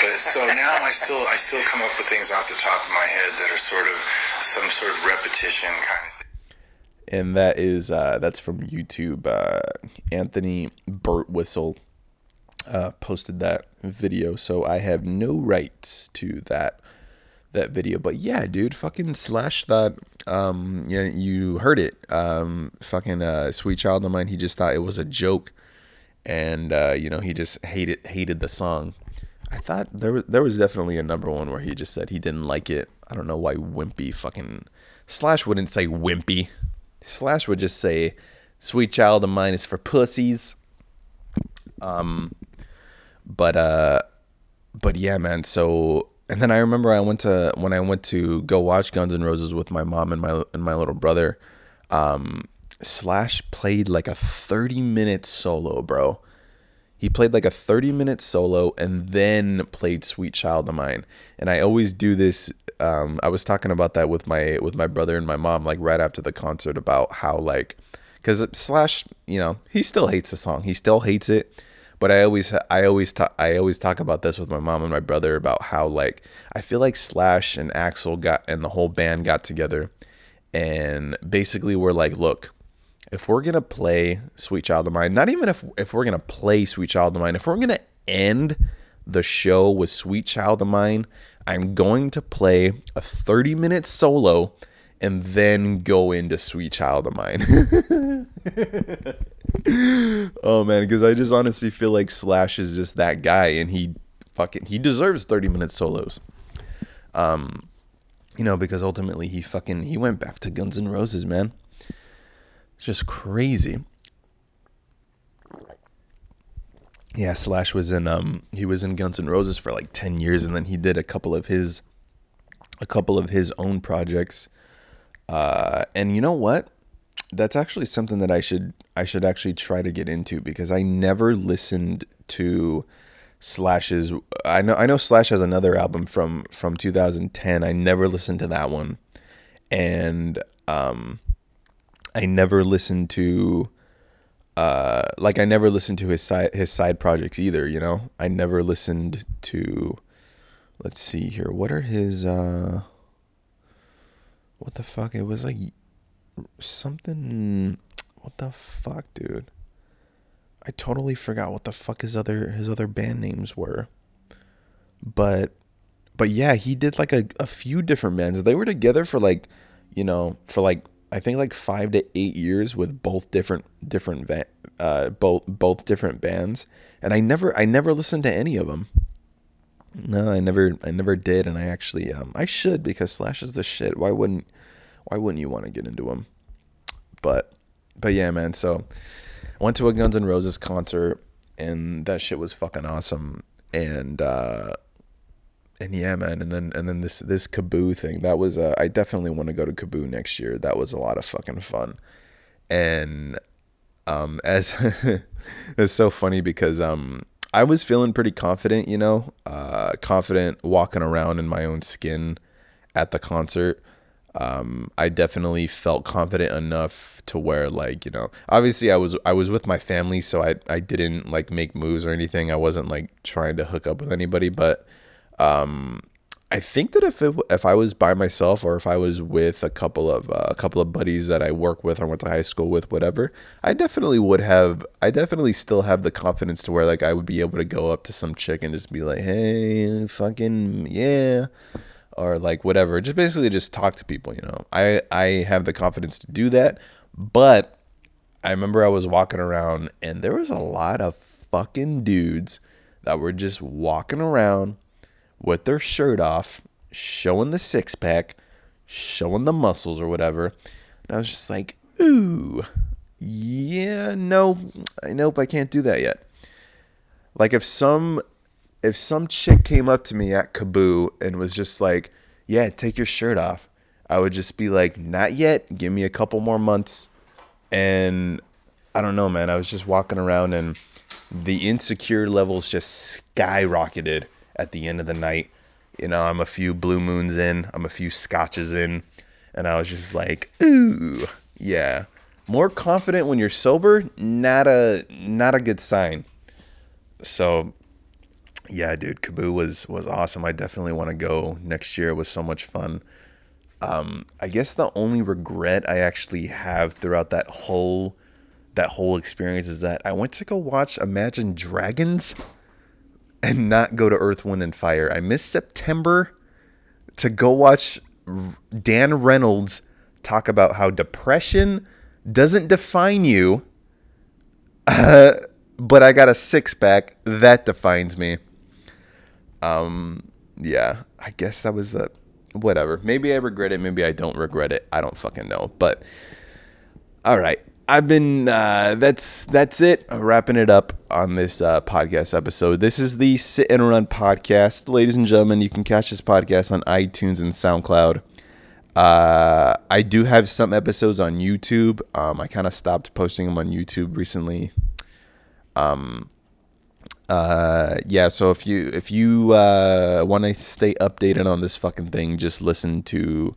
But so now I still I still come up with things off the top of my head that are sort of some sort of repetition kind of thing. and that is uh, that's from YouTube. Uh, Anthony Burt Whistle uh, posted that video, so I have no rights to that that video. But yeah, dude, fucking slash that. Um, yeah, you heard it. Um, fucking uh, sweet child of mine. He just thought it was a joke, and uh, you know he just hated hated the song. I thought there was there was definitely a number one where he just said he didn't like it. I don't know why Wimpy fucking Slash wouldn't say Wimpy. Slash would just say, "Sweet child of mine is for pussies." Um, but uh, but yeah, man. So and then I remember I went to when I went to go watch Guns N' Roses with my mom and my and my little brother. Um, Slash played like a thirty minute solo, bro. He played like a 30 minute solo and then played Sweet Child of Mine. And I always do this um, I was talking about that with my with my brother and my mom like right after the concert about how like cuz Slash, you know, he still hates the song. He still hates it. But I always I always ta- I always talk about this with my mom and my brother about how like I feel like Slash and Axl got and the whole band got together and basically we're like, look, if we're gonna play Sweet Child of Mine, not even if if we're gonna play Sweet Child of Mine, if we're gonna end the show with Sweet Child of Mine, I'm going to play a 30 minute solo and then go into Sweet Child of Mine. *laughs* oh man, because I just honestly feel like Slash is just that guy and he fucking he deserves 30 minute solos. Um you know, because ultimately he fucking he went back to Guns N' Roses, man just crazy. Yeah, Slash was in um he was in Guns N' Roses for like 10 years and then he did a couple of his a couple of his own projects. Uh and you know what? That's actually something that I should I should actually try to get into because I never listened to Slash's I know I know Slash has another album from from 2010. I never listened to that one. And um I never listened to uh like I never listened to his side his side projects either, you know? I never listened to let's see here. What are his uh what the fuck? It was like something what the fuck, dude? I totally forgot what the fuck his other his other band names were. But but yeah, he did like a, a few different bands. They were together for like, you know, for like I think like five to eight years with both different different va- uh both both different bands, and I never I never listened to any of them. No, I never I never did, and I actually um I should because Slash is the shit. Why wouldn't Why wouldn't you want to get into them? But but yeah, man. So I went to a Guns N' Roses concert, and that shit was fucking awesome. And uh and yeah, man, and then and then this this KAABOO thing that was uh, I definitely want to go to KAABOO next year. That was a lot of fucking fun, and um *laughs* as it's so funny because um I was feeling pretty confident, you know, uh confident walking around in my own skin at the concert. Um, I definitely felt confident enough to where like you know obviously I was I was with my family so I I didn't like make moves or anything I wasn't like trying to hook up with anybody but um, I think that if it, if I was by myself or if I was with a couple of uh, a couple of buddies that I work with or went to high school with, whatever, I definitely would have. I definitely still have the confidence to where like I would be able to go up to some chick and just be like, "Hey, fucking yeah," or like whatever. Just basically just talk to people. You know, I I have the confidence to do that, but I remember I was walking around and there was a lot of fucking dudes that were just walking around with their shirt off, showing the six pack, showing the muscles or whatever. And I was just like, ooh, yeah, no, I nope, I can't do that yet. Like if some if some chick came up to me at KAABOO and was just like, yeah, take your shirt off, I would just be like, not yet, give me a couple more months. And I don't know, man. I was just walking around and the insecure levels just skyrocketed at the end of the night. You know, I'm a few blue moons in, I'm a few scotches in, and I was just like, ooh, yeah. More confident when you're sober, not a not a good sign. So, yeah, dude, KAABOO was was awesome. I definitely want to go next year. It was so much fun. Um, I guess the only regret I actually have throughout that whole that whole experience is that I went to go watch Imagine Dragons and not go to Earth, Wind, and Fire. I missed September to go watch Dan Reynolds talk about how depression doesn't define you, uh, *laughs* but I got a six pack that defines me. Um, yeah, I guess that was the whatever. Maybe I regret it. Maybe I don't regret it. I don't fucking know. But all right, I've been uh, that's that's it. wrapping it up on this uh, podcast episode. This is the Sit and Run podcast, ladies and gentlemen. You can catch this podcast on iTunes and SoundCloud. Uh, I do have some episodes on YouTube. Um, I kind of stopped posting them on YouTube recently. Um, uh, yeah. So if you if you uh, want to stay updated on this fucking thing, just listen to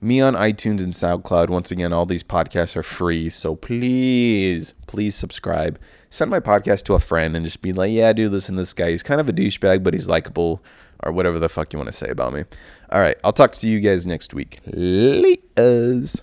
me on iTunes and SoundCloud. Once again, all these podcasts are free. So please, please subscribe. Send my podcast to a friend and just be like, yeah, dude, listen to this guy. He's kind of a douchebag, but he's likable, or whatever the fuck you want to say about me. All right. I'll talk to you guys next week. Laters.